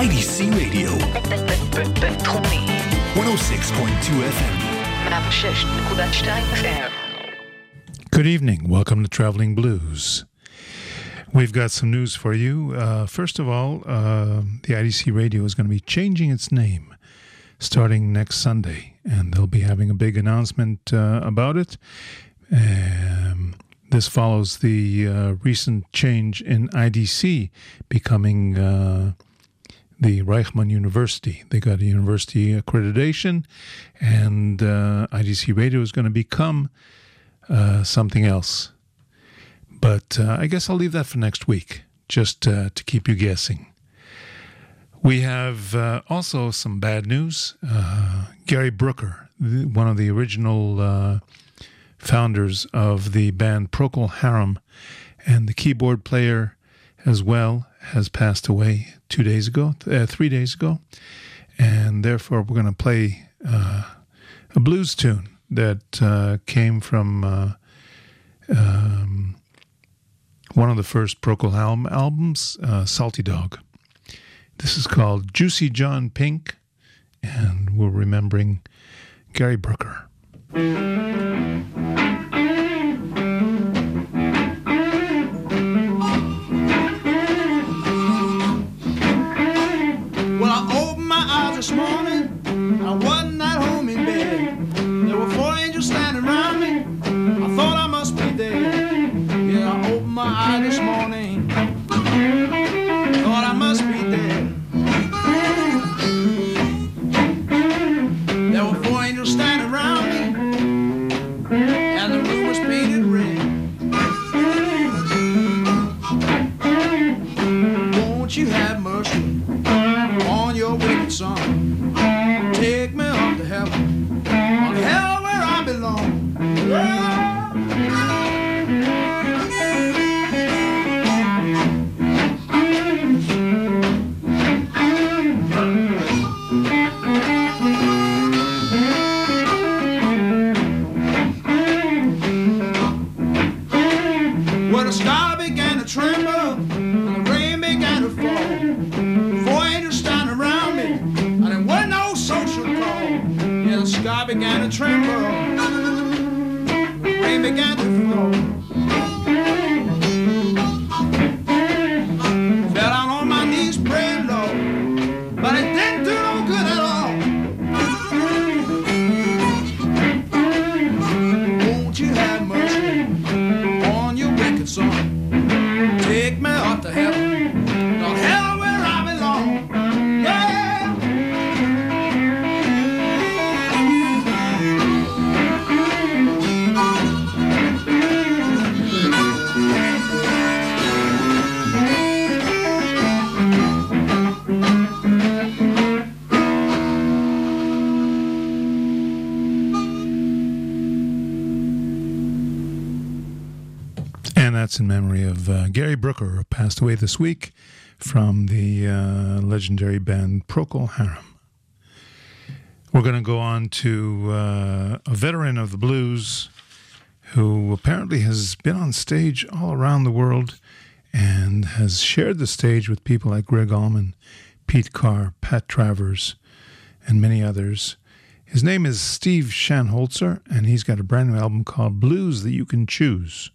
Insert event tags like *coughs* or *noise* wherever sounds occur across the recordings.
IDC Radio. בינתחומי. 106.2 FM. 106.2 FM. Good evening. Welcome to Traveling Blues. We've got some news for you. Uh, first of all, uh, the IDC radio is going to be changing its name starting next Sunday, and they'll be having a big announcement uh, about it. Um, this follows the uh, recent change in IDC becoming uh, the Reichman University. They got a university accreditation, and uh, IDC radio is going to become uh, something else. But uh, I guess I'll leave that for next week, just uh, to keep you guessing. We have uh, also some bad news. Uh, Gary Brooker, one of the original founders of the band Procol Harum, and the keyboard player as well, has passed away two days ago, uh, three days ago. And therefore, we're going to play uh, a blues tune that uh, came from uh, um, one of the first Procol Harum albums, uh, Salty Dog. This is called Juicy John Pink, and we're remembering Gary Brooker. Passed away this week from the uh, legendary band Procol Harum. We're going to go on to uh, a veteran of the blues who apparently has been on stage all around the world and has shared the stage with people like Gregg Allman, Pete Carr, Pat Travers, and many others. His name is Steve Shanholzer, and he's got a brand new album called Blues That You Can Choose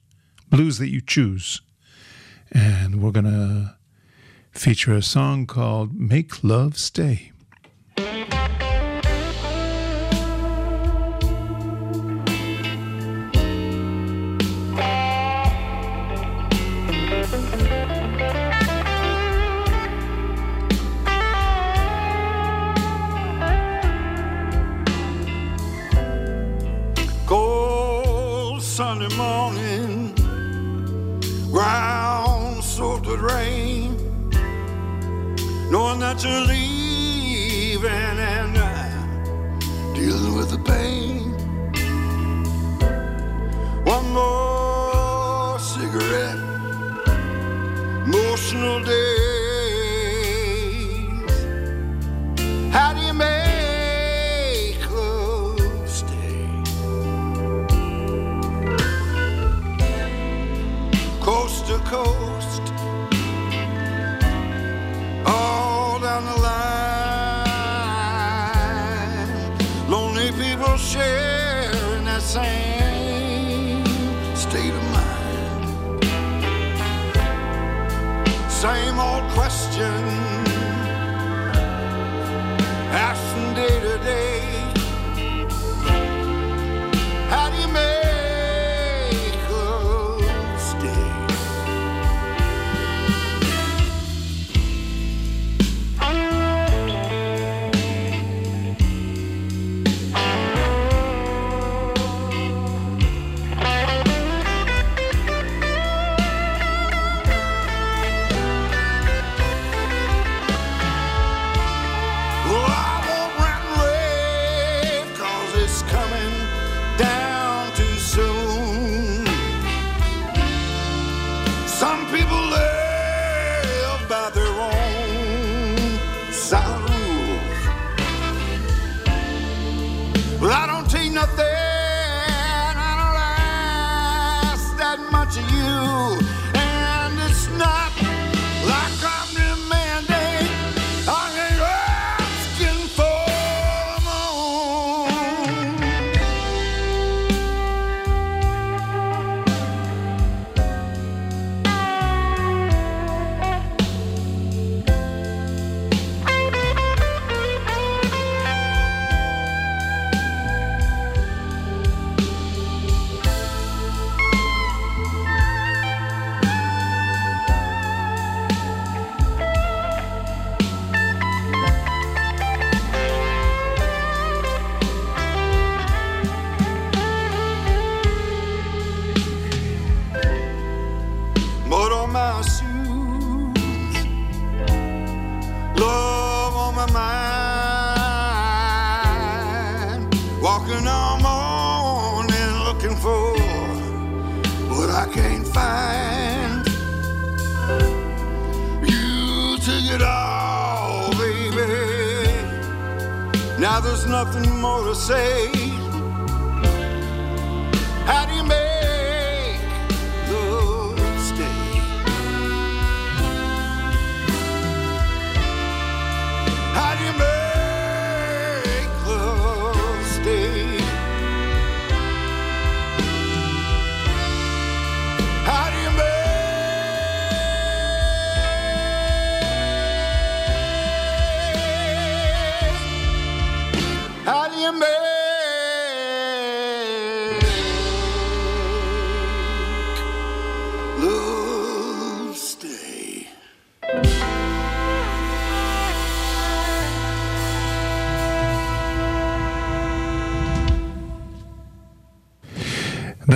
blues that you choose. And we're going to feature a song called Make Love Stay. That you're leaving and uh, dealing with the pain. One more cigarette, emotional days. How do you make love stay? coast to coast,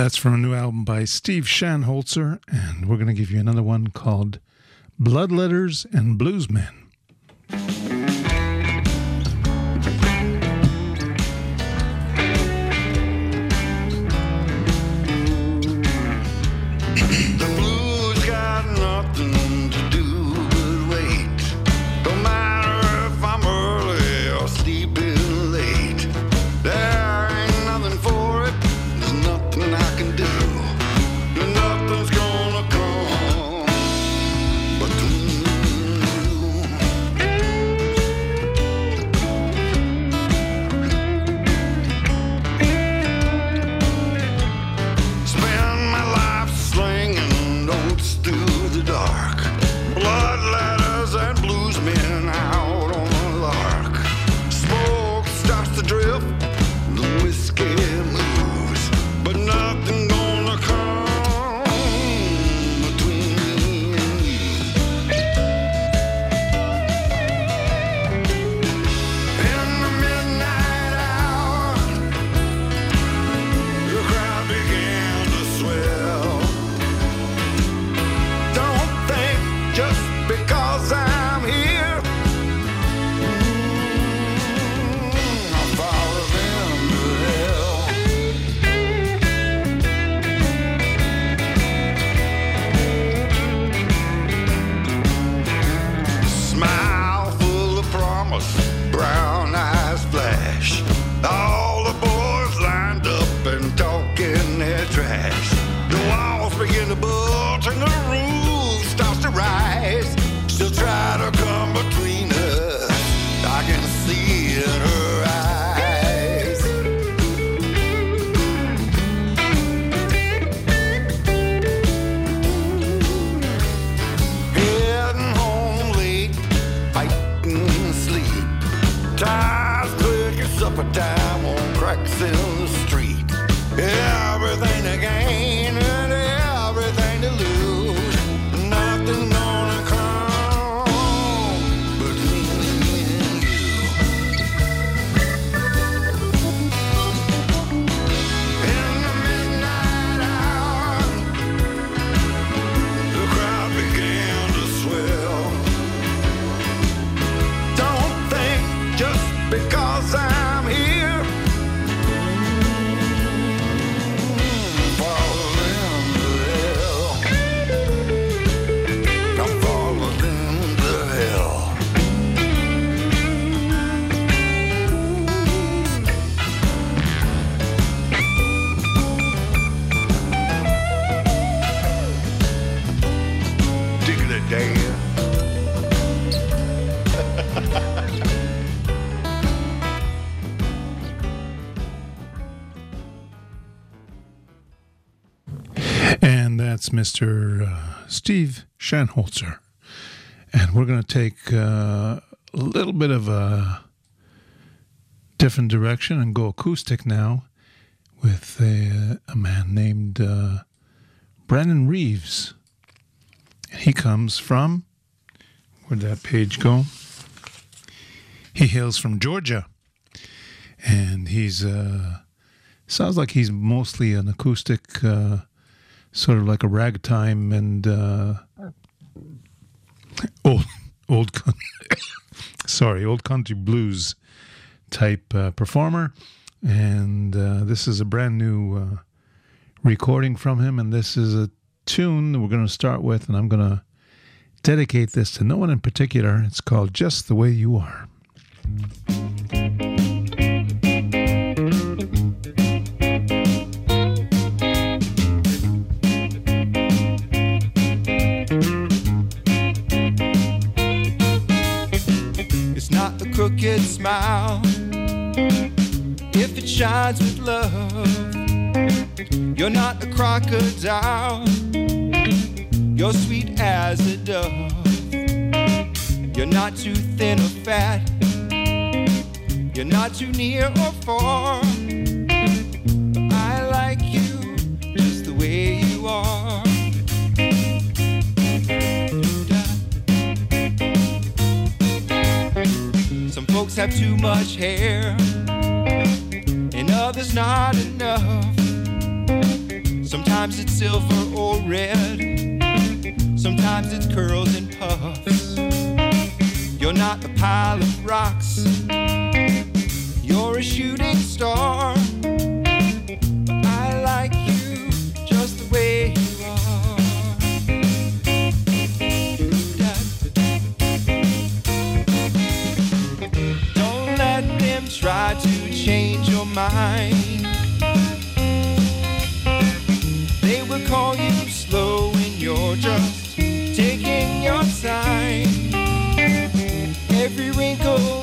That's from a new album by Steve Shanholzer, and we're going to give you another one called Blood Letters and Bluesmen. *laughs* and that's Mr. Uh, Steve Schanholzer. And we're going to take uh, a little bit of a different direction and go acoustic now with a, a man named uh, Brennan Reeves. He comes from, where'd that page go? He hails from Georgia. And he's, uh, sounds like he's mostly an acoustic, uh, sort of like a ragtime and uh, old, old, coun- *coughs* sorry, old country blues type uh, performer. And uh, this is a brand new uh, recording from him. And this is a tune that we're going to start with. And I'm going to dedicate this to no one in particular. It's called Just the Way You Are. It's not the crooked smile if it shines with love. You're not a crocodile, you're sweet as a dove. You're not too thin or fat, you're not too near or far. But I like you just the way you are. Some folks have too much hair, and others not enough. Sometimes it's silver or red, sometimes it's curls and puffs. You're not a pile of rocks, you're a shooting star. But I like you just the way you are. Don't let them try to change your mind. Every wrinkle.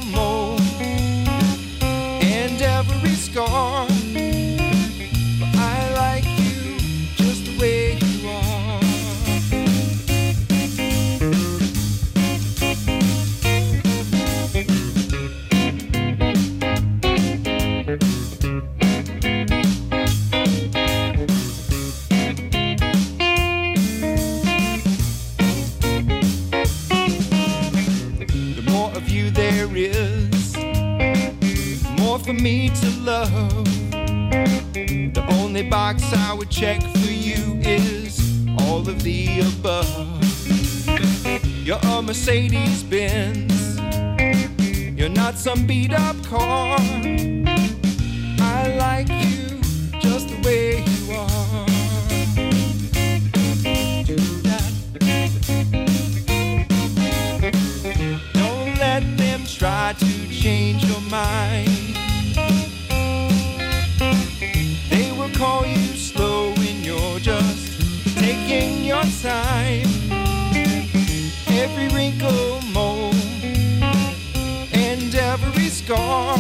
Every wrinkle, mold, and every scar.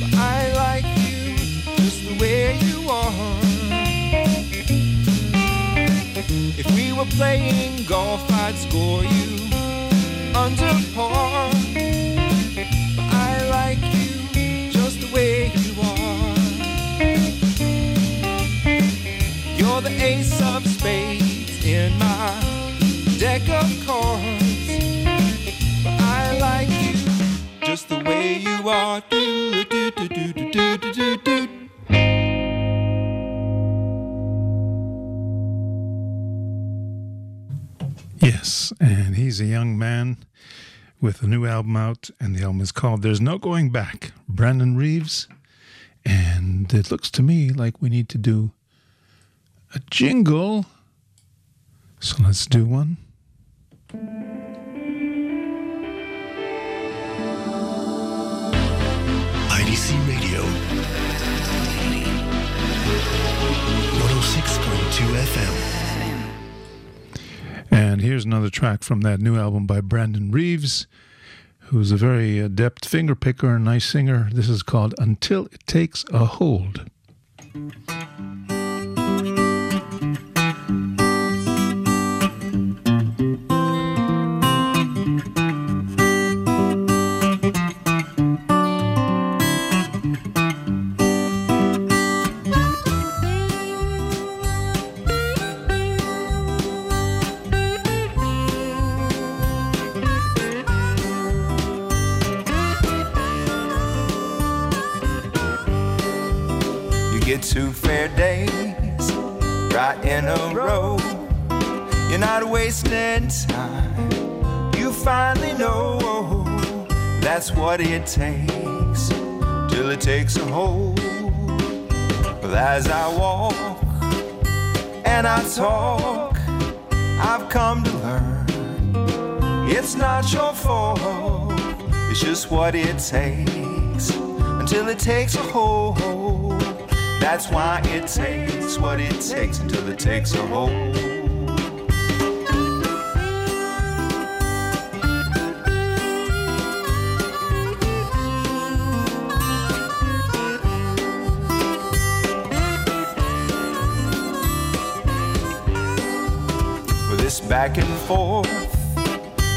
But I like you just the way you are. If we were playing golf, I'd score you under par. I like you just the way you are. Do, do, do, do, do, do, do, do, do. Yes, and he's a young man with a new album out, and the album is called There's No Going Back. Brandon Reeves. And it looks to me like we need to do a jingle. So let's do one. IDC Radio. 106.2 FM. And here's another track from that new album by Brandon Reeves, who's a very adept finger picker and nice singer. This is called Until It Takes a Hold. Two fair days right in a row. You're not wasting time. You finally know that's what it takes till it takes a hold. But as I walk and I talk, I've come to learn it's not your fault. It's just what it takes until it takes a hold. That's why it takes what it takes until it takes a hold. This back and forth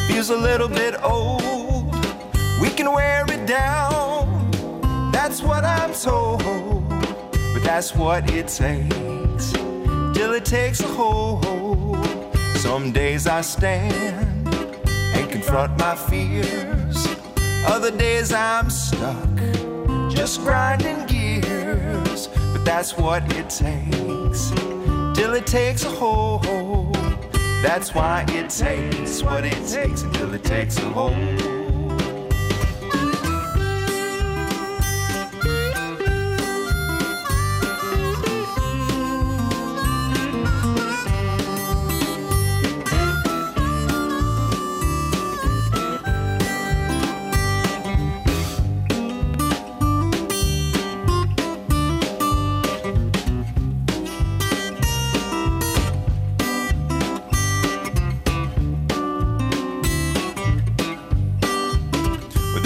feels a little bit old. We can wear it down. That's what I'm told. That's what it takes till it takes a hold. Some days I stand and confront my fears. Other days I'm stuck, just grinding gears. But that's what it takes till it takes a hold. That's why it takes what it takes until it takes a hold.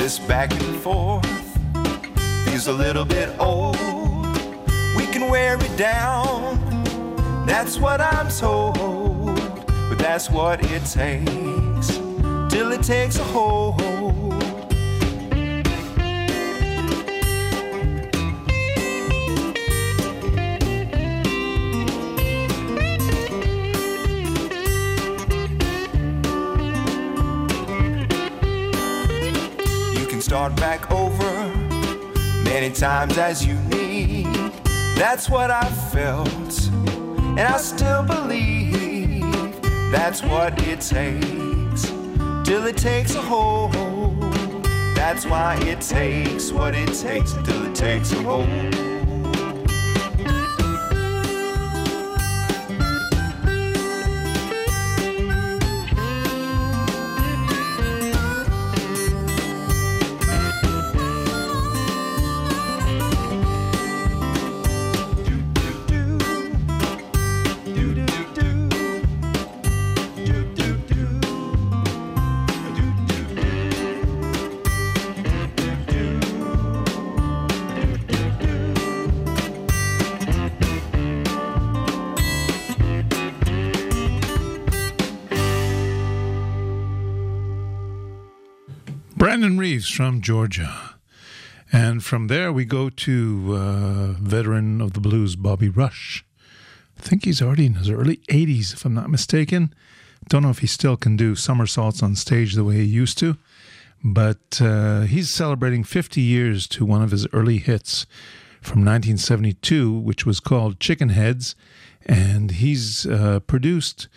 This back and forth feels a little bit old. We can wear it down, that's what I'm told. But that's what it takes till it takes a hold. Times as you need. That's what I felt, and I still believe that's what it takes till it takes a hold. That's why it takes what it takes till it takes a hold. From Georgia. And from there, we go to uh, veteran of the blues, Bobby Rush. I think he's already in his early 80s, if I'm not mistaken. Don't know if he still can do somersaults on stage the way he used to, but uh, he's celebrating 50 years to one of his early hits from 1972, which was called Chicken Heads. And he's uh, produced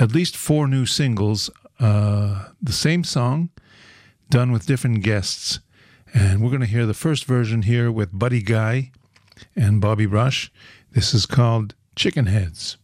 at least four new singles, uh, the same song, done with different guests. And we're going to hear the first version here with Buddy Guy and Bobby Rush. This is called Chicken Heads.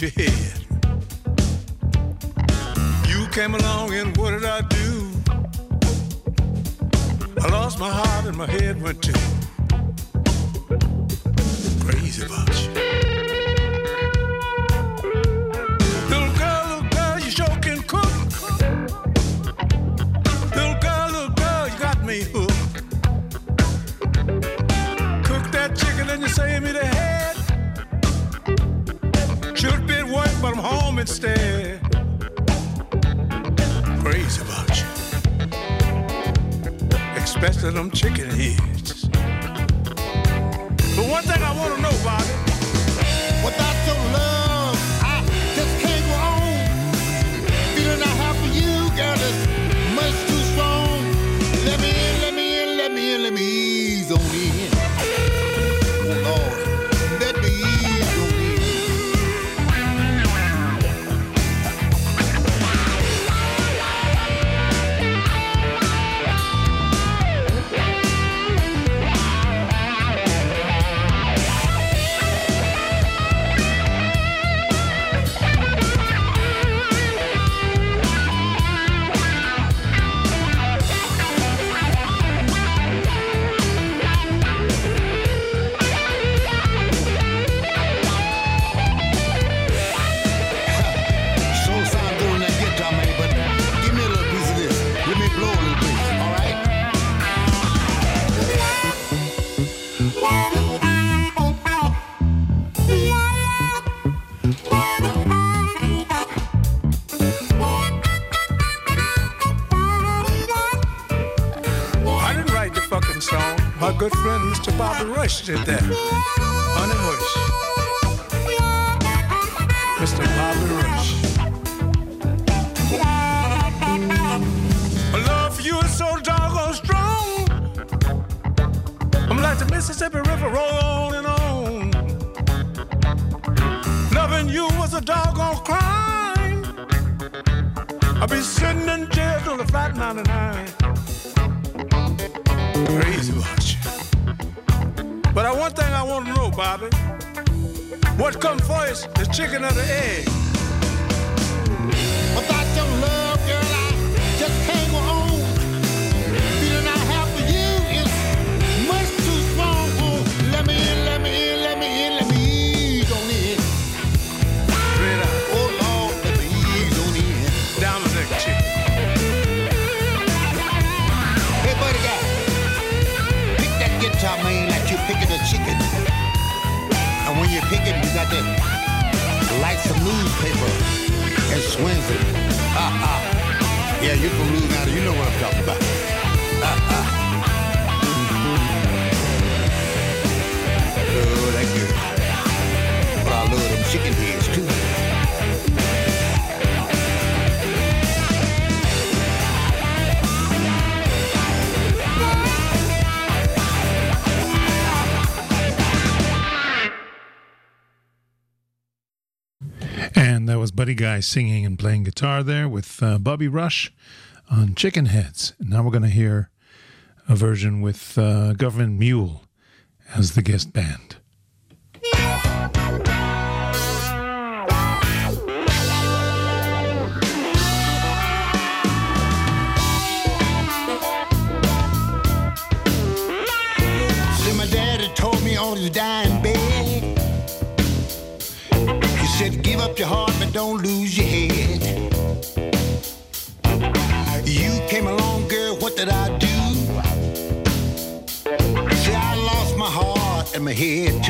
lose your head. You came along and what did I do? I lost my heart and my head went too. question done. guy singing and playing guitar there with uh, Bobby Rush on Chicken Heads. And now we're going to hear a version with uh, Government Mule as the guest band. don't lose. I'm headed.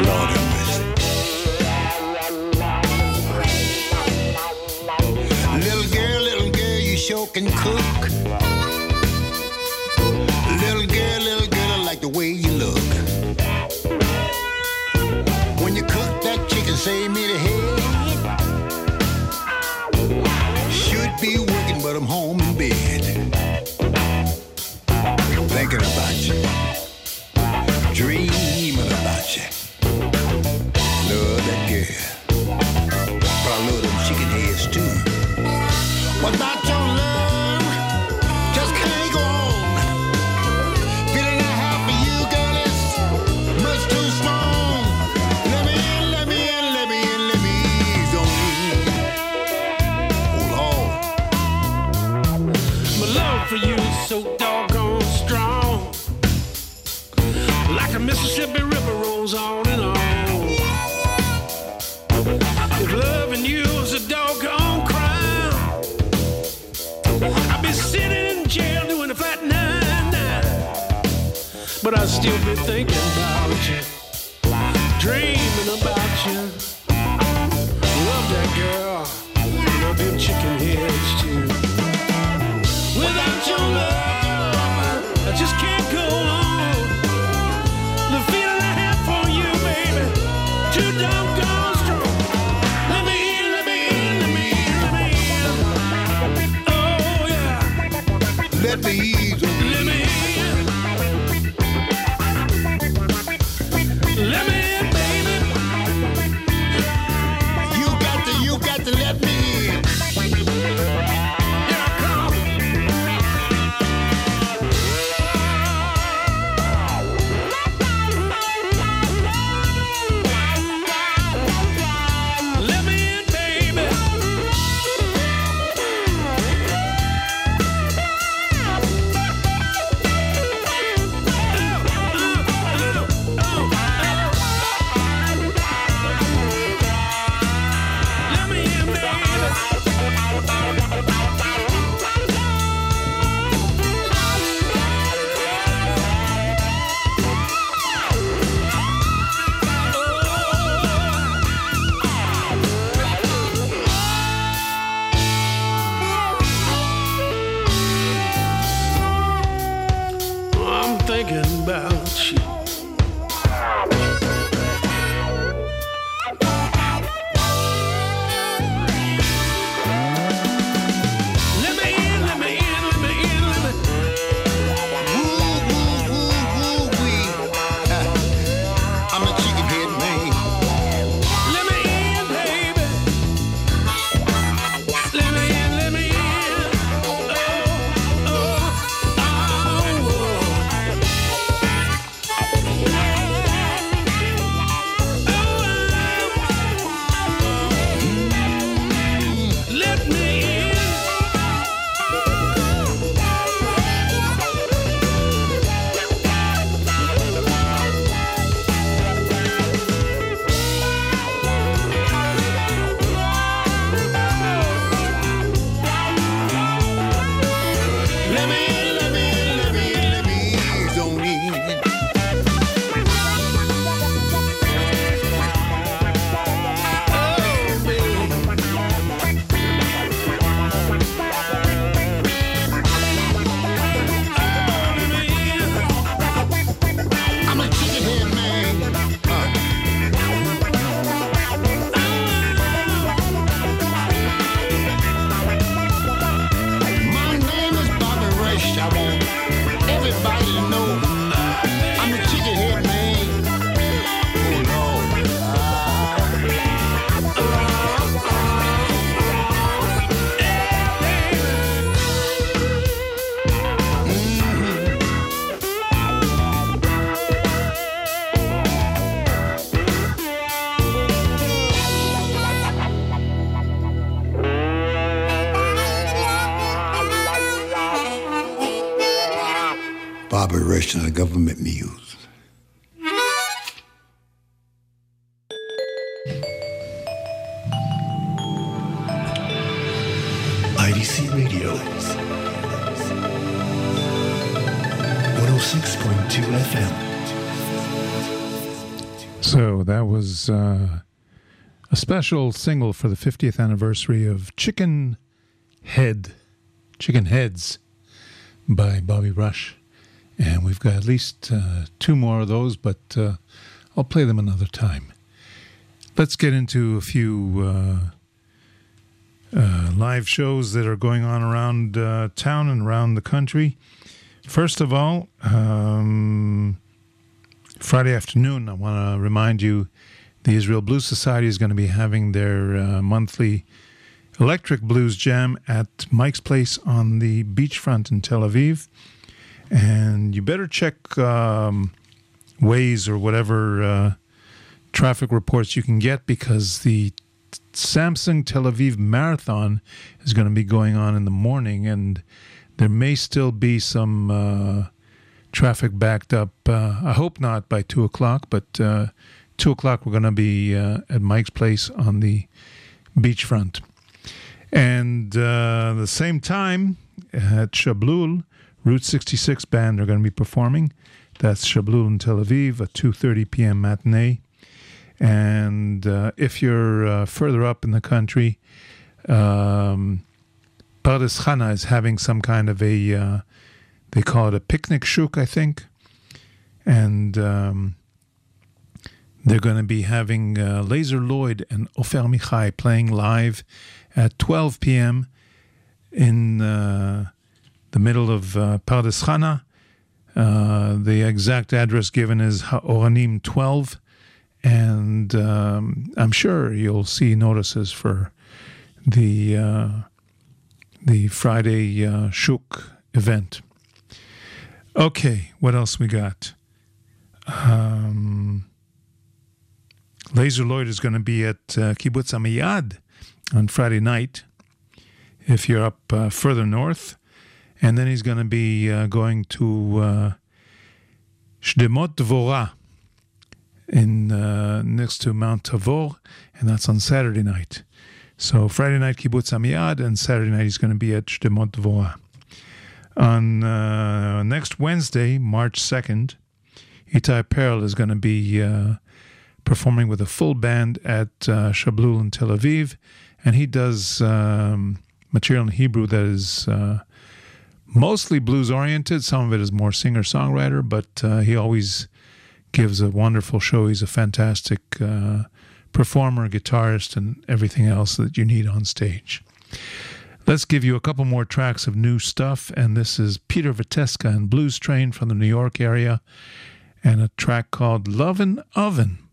Lord mercy. Little girl, little girl, you sure can uh, a special single for the 50th anniversary of Chicken Head, Chicken Heads by Bobby Rush. And we've got at least uh, two more of those, but uh, I'll play them another time. Let's get into a few uh, uh, live shows that are going on around uh, town and around the country. First of all, um, Friday afternoon, I want to remind you the Israel Blues Society is going to be having their uh, monthly Electric Blues Jam at Mike's Place on the beachfront in Tel Aviv. And you better check um, Waze or whatever uh, traffic reports you can get because the Samsung Tel Aviv Marathon is going to be going on in the morning, and there may still be some uh, traffic backed up. Uh, I hope not by two o'clock, but uh, two o'clock we're going to be uh, at Mike's place on the beachfront. And uh, the same time at Shablul, Route 66 band are going to be performing. That's Shablul in Tel Aviv, a 2:30 p.m. matinee. And uh, if you're uh, further up in the country, um, Chana is having some kind of a, uh, they call it a picnic shuk, I think. And um, they're going to be having uh, Laser Lloyd and Ofer Michai playing live at 12 p.m. in uh, the middle of uh, Pardes Chana. Uh, the exact address given is Ha'oranim 12. And um, I'm sure you'll see notices for the uh, the Friday uh, Shuk event. Okay, what else we got? Um, Laser Lloyd is going to be at uh, Kibbutz Amiyad on Friday night. If you're up uh, further north, and then he's going to be uh, going to uh, Shdemot Dvorah in uh, next to Mount Tavor, and that's on Saturday night. So Friday night Kibbutz Amiyad, and Saturday night he's going to be at Shdemot Dvorah. On uh, next Wednesday, March 2nd, Itai Perel is going to be uh, performing with a full band at uh, Shablul in Tel Aviv, and he does um, material in Hebrew that is uh, mostly blues oriented. Some of it is more singer songwriter, but uh, he always gives a wonderful show. He's a fantastic uh, performer, guitarist, and everything else that you need on stage. Let's give you a couple more tracks of new stuff, and this is Peter Veteska and Blues Train from the New York area, and a track called Lovin' Oven.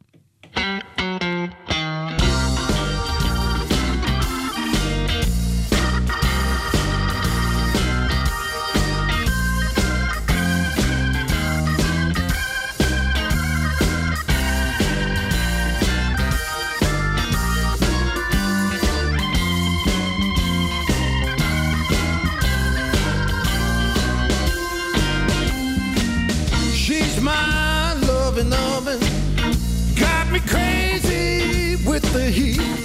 Heat.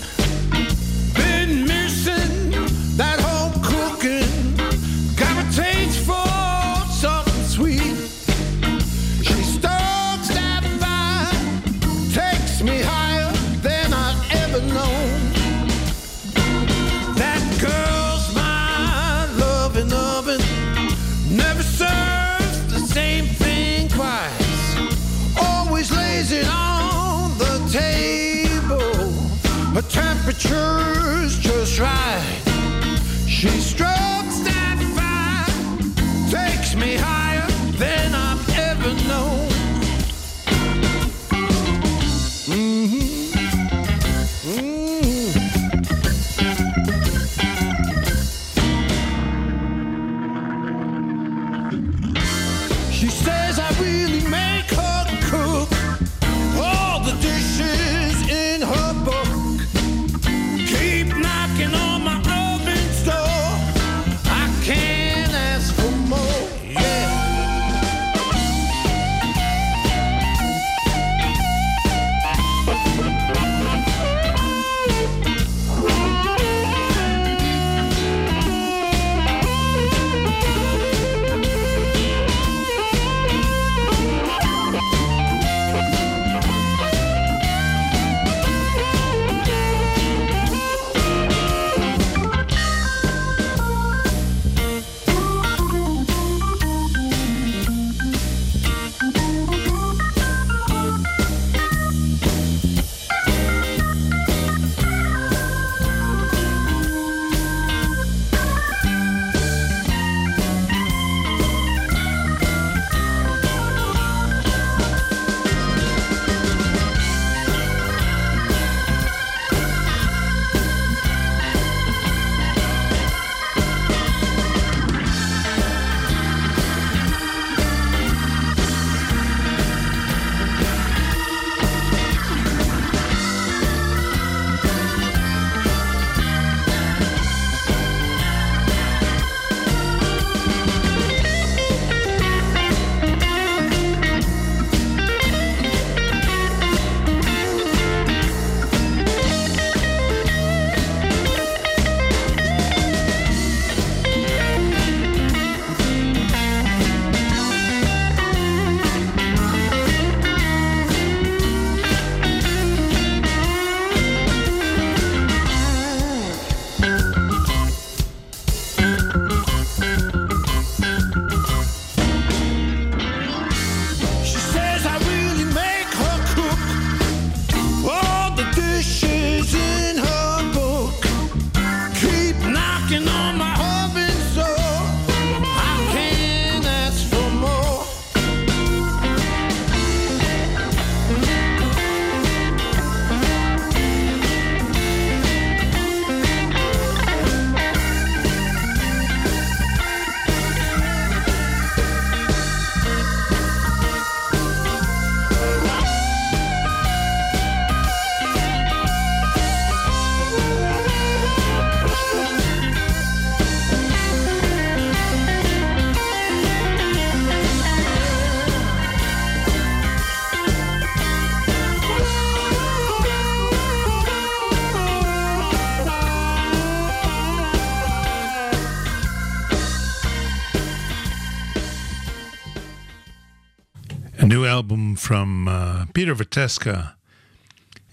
From uh, Peter Veteska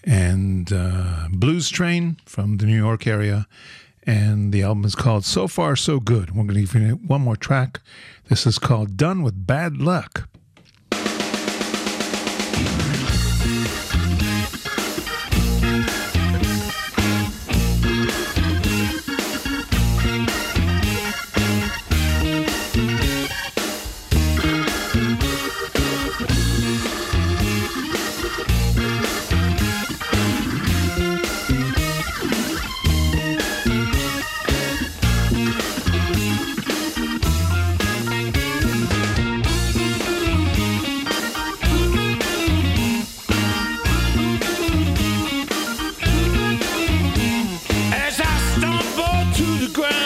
and uh, Blues Train from the New York area. And the album is called So Far So Good. We're going to give you one more track. This is called Done with Bad Luck. Ground,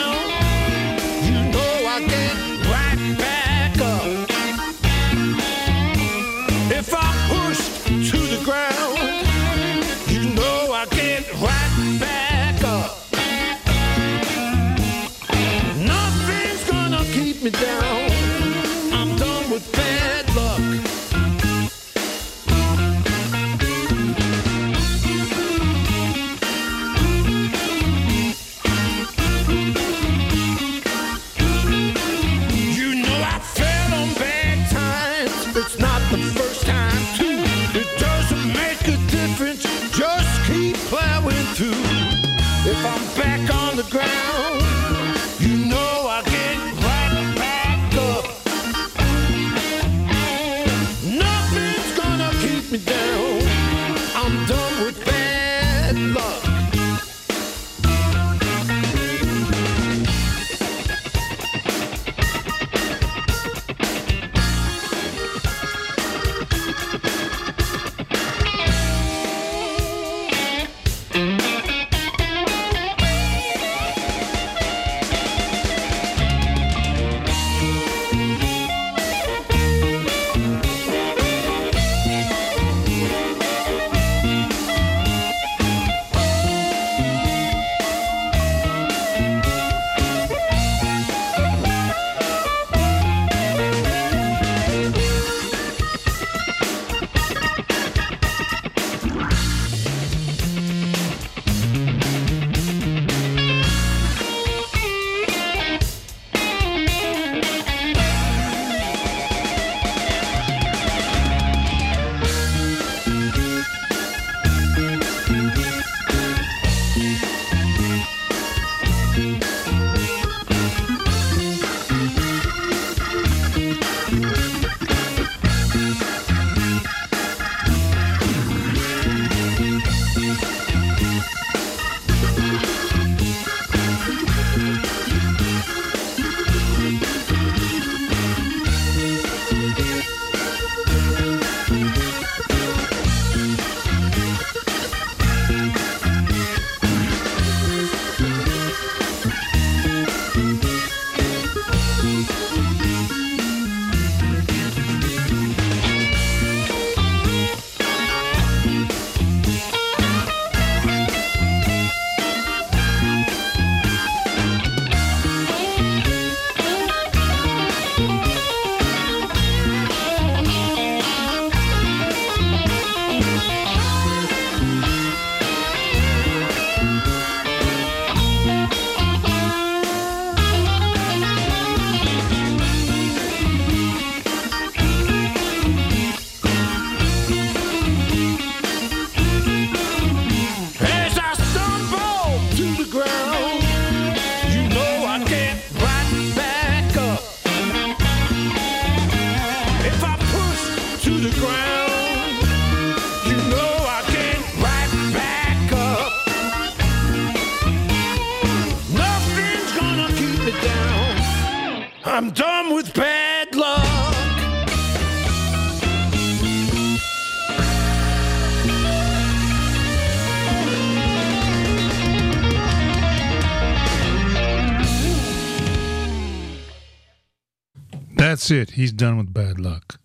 That's it. He's done with bad luck.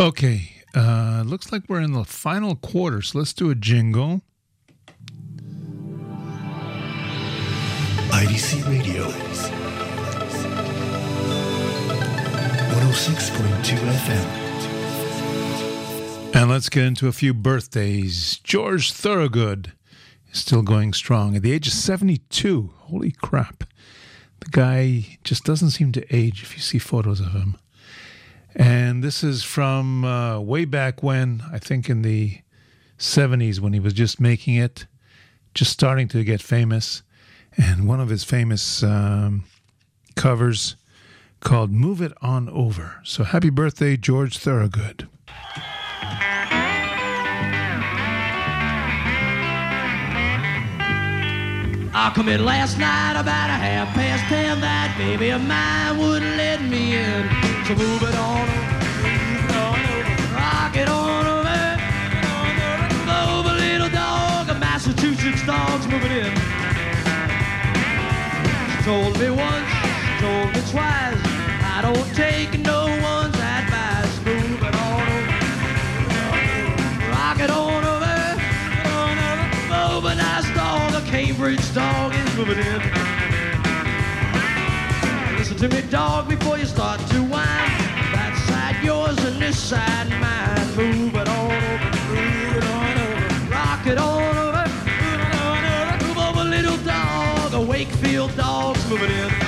Okay. Uh, looks like we're in the final quarter, so let's do a jingle. IDC Radio. 106.2 FM. And let's get into a few birthdays. George Thorogood is still going strong at the age of 72. Holy crap. The guy just doesn't seem to age if you see photos of him. And this is from uh, way back when, I think in the 70s, when he was just making it, just starting to get famous. And one of his famous um, covers called Move It On Over. So happy birthday, George Thorogood. I come in last night about a half past ten. That baby of mine wouldn't let me in. So move it on move it on rock it on over, move over, little dog. A Massachusetts dog's moving in. She told me once, she told me twice. I don't take no one's dog, dog is moving in. Listen to me, dog, before you start to whine. That side yours and this side mine. Move it on over, move it on over, rock it on over, move it on over. Move over, little dog, a Wakefield dog's moving in.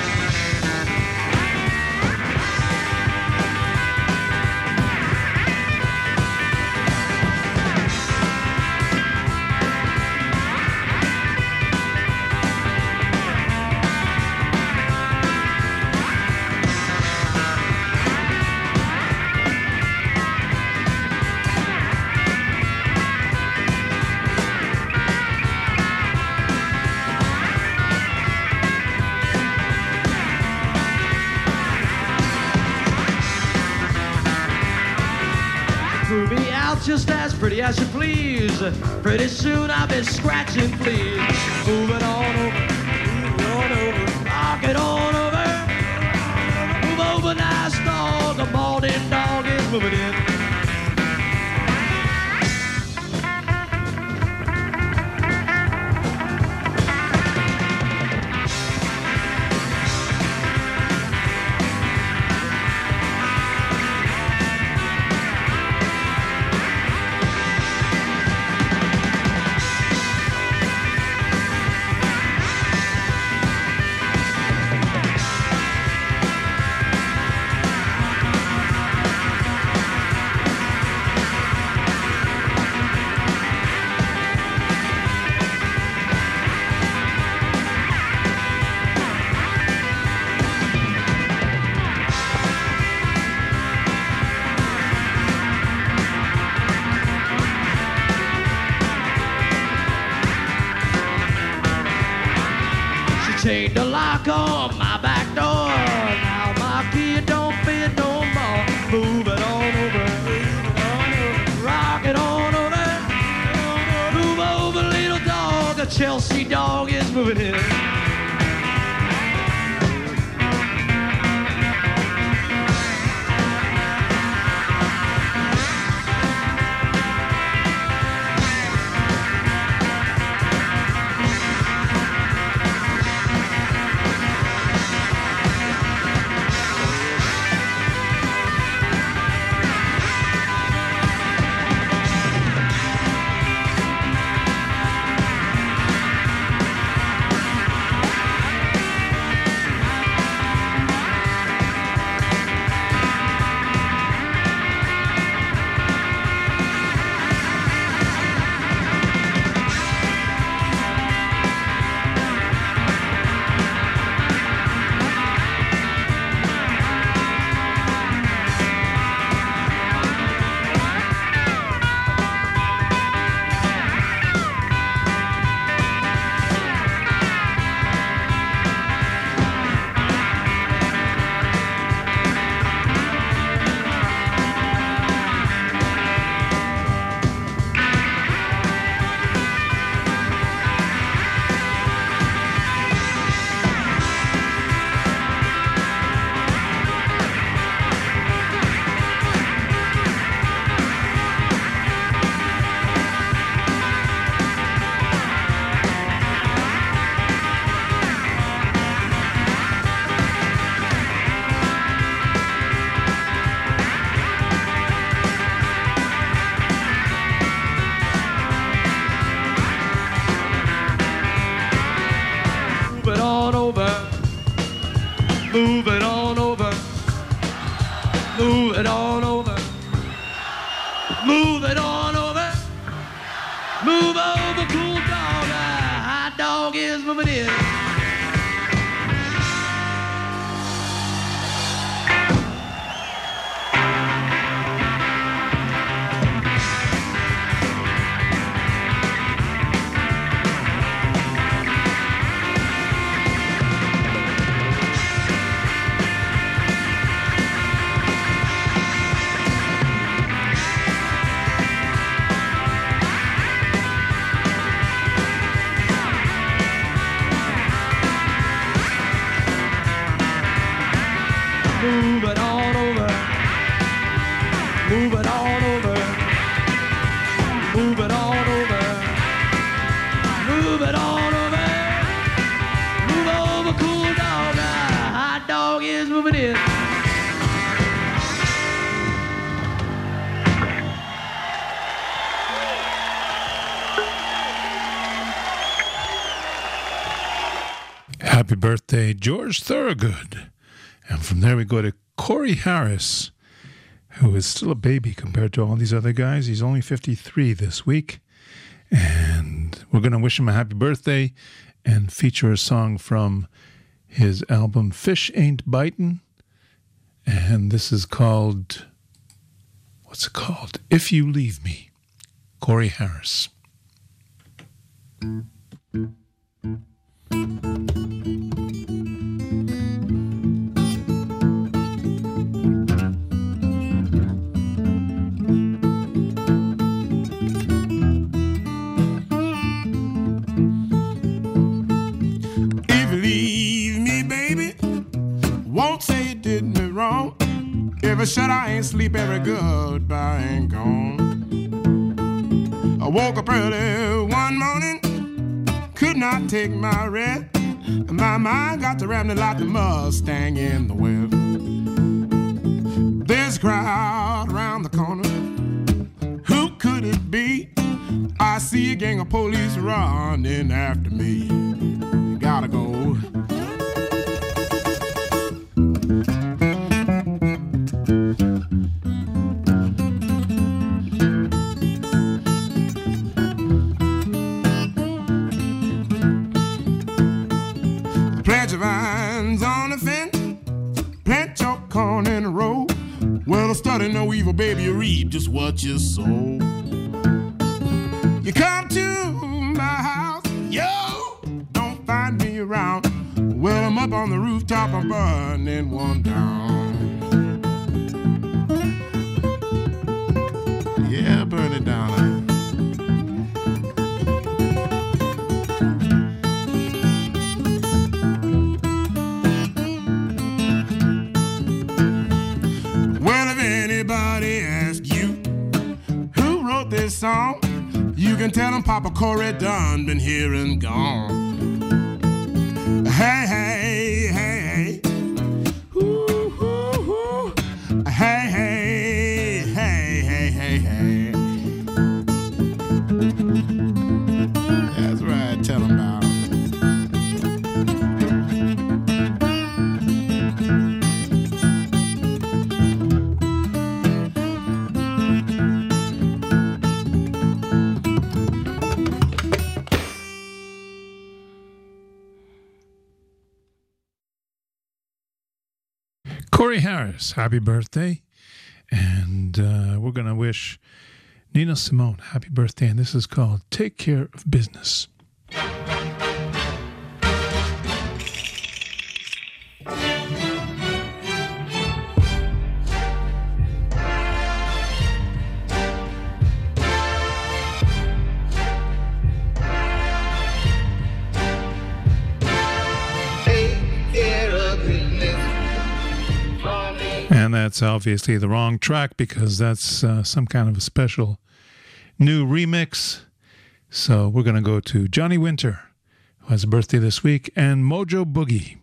Pretty soon I'll be scratching, please. It on over. Move over, cool dog. Ah, hot dog is moving in. George Thorogood. And from there we go to Corey Harris, who is still a baby compared to all these other guys. He's only 53 this week. And we're going to wish him a happy birthday and feature a song from his album Fish Ain't Bitin'. And this is called, what's it called? If You Leave Me. Corey Harris. I said I ain't sleep every goodbye ain't gone. I woke up early one morning, could not take my rest. My mind got to rambling like the Mustang in the. There's a crowd around the corner. Who could it be? I see a gang of police running after me. Gotta go. Evil, baby, you reap just what you sow. You come to my house, yo, don't find me around. Well, I'm up on the rooftop, I'm burning one down. Yeah, burn it down. Can tell Papa Corey done been here and gone. Hey, hey. Corey Harris, happy birthday. And uh, we're going to wish Nina Simone happy birthday. And this is called Take Care of Business. That's obviously the wrong track because that's uh, some kind of a special new remix. So we're going to go to Johnny Winter, who has a birthday this week, and Mojo Boogie.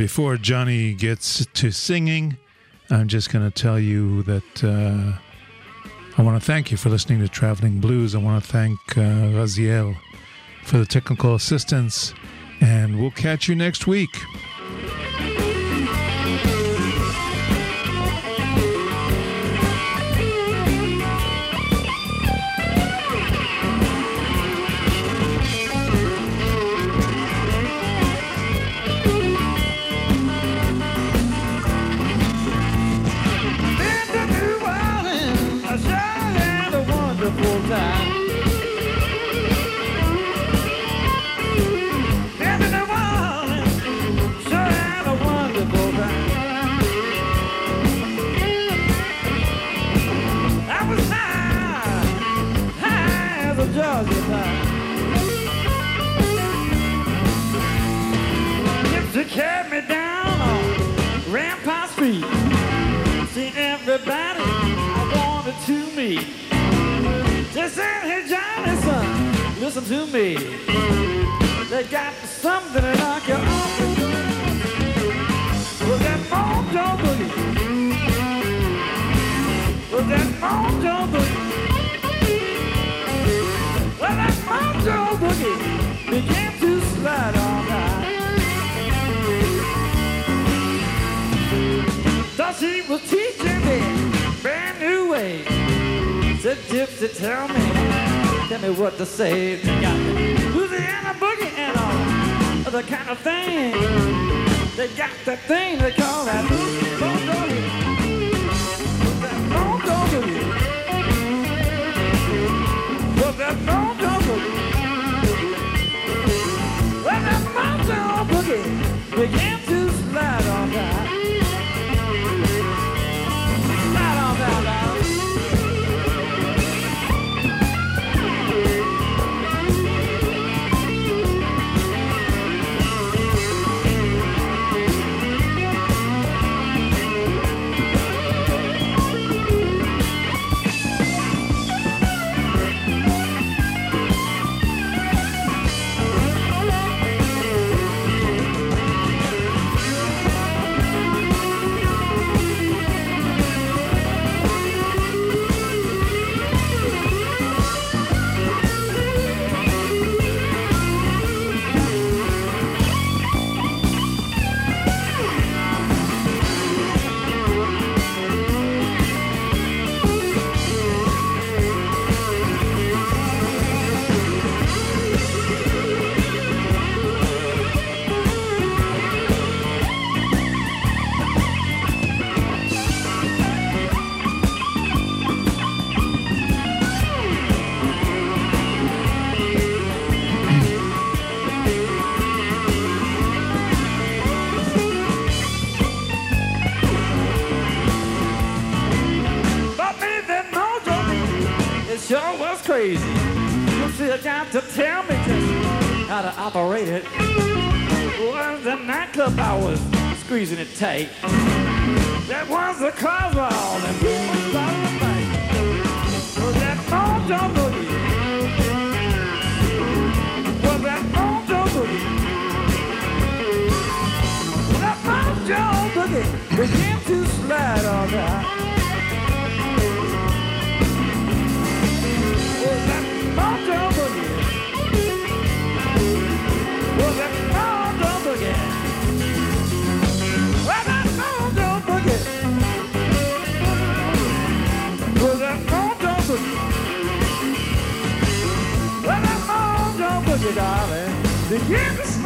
Before Johnny gets to singing, I'm just going to tell you that uh, I want to thank you for listening to Traveling Blues. I want to thank uh, Raziel for the technical assistance, and we'll catch you next week. Gypsy, tell me, tell me what to say. They got Louisiana boogie and all other kind of thing. They got that thing they call that boogie. That boogie. Was that mojo operate it. Was the nightclub I was squeezing it tight. That was the cars were all fight. Was that mojo boogie? Was that? That mojo boogie began to slide all down. Darling? Slide on